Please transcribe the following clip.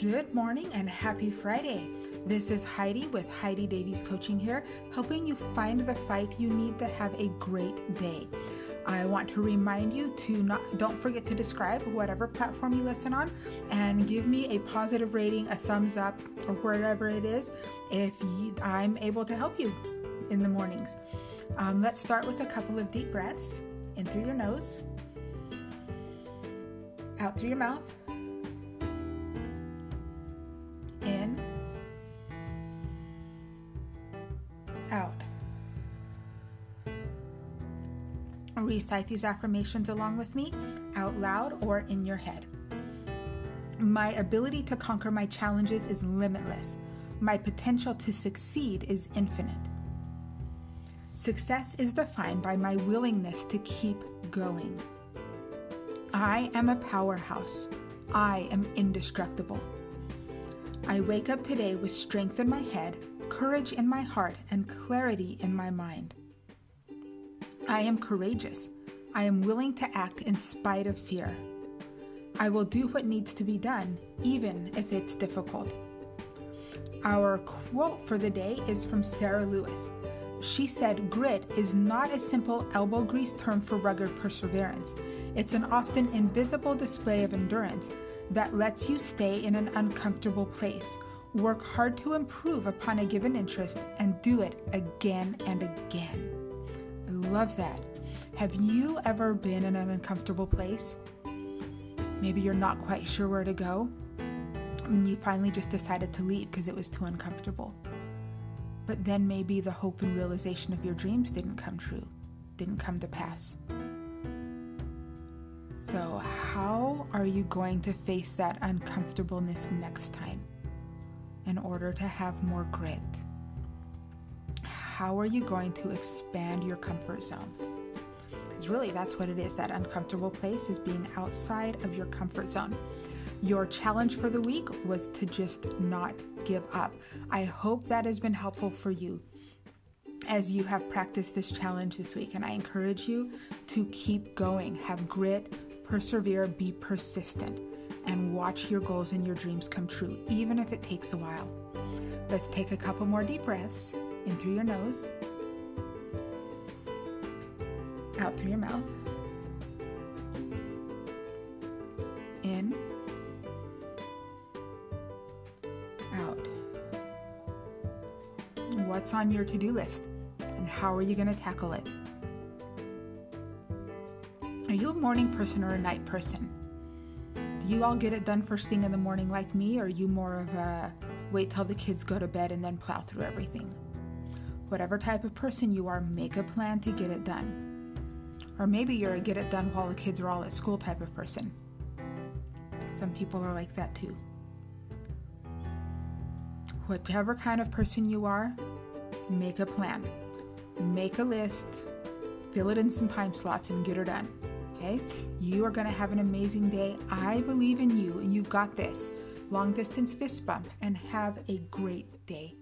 Good morning and happy Friday. This is Heidi with Heidi Davies Coaching here, helping you find the fight you need to have a great day. I want to remind you to not don't forget to describe whatever platform you listen on and give me a positive rating, a thumbs up, or whatever it is if you, I'm able to help you in the mornings. Um, let's start with a couple of deep breaths in through your nose, out through your mouth. Recite these affirmations along with me out loud or in your head. My ability to conquer my challenges is limitless. My potential to succeed is infinite. Success is defined by my willingness to keep going. I am a powerhouse. I am indestructible. I wake up today with strength in my head, courage in my heart, and clarity in my mind. I am courageous. I am willing to act in spite of fear. I will do what needs to be done, even if it's difficult. Our quote for the day is from Sarah Lewis. She said, Grit is not a simple elbow grease term for rugged perseverance. It's an often invisible display of endurance that lets you stay in an uncomfortable place, work hard to improve upon a given interest, and do it again and again. Love that. Have you ever been in an uncomfortable place? Maybe you're not quite sure where to go, and you finally just decided to leave because it was too uncomfortable. But then maybe the hope and realization of your dreams didn't come true, didn't come to pass. So, how are you going to face that uncomfortableness next time in order to have more grit? How are you going to expand your comfort zone? Because really, that's what it is that uncomfortable place is being outside of your comfort zone. Your challenge for the week was to just not give up. I hope that has been helpful for you as you have practiced this challenge this week. And I encourage you to keep going, have grit, persevere, be persistent, and watch your goals and your dreams come true, even if it takes a while. Let's take a couple more deep breaths in through your nose, out through your mouth, in, out. What's on your to do list and how are you going to tackle it? Are you a morning person or a night person? Do you all get it done first thing in the morning like me, or are you more of a wait till the kids go to bed and then plow through everything? Whatever type of person you are, make a plan to get it done. Or maybe you're a get it done while the kids are all at school type of person. Some people are like that too. Whatever kind of person you are, make a plan. Make a list, fill it in some time slots, and get her done. Okay? You are going to have an amazing day. I believe in you, and you got this. Long distance fist bump, and have a great day.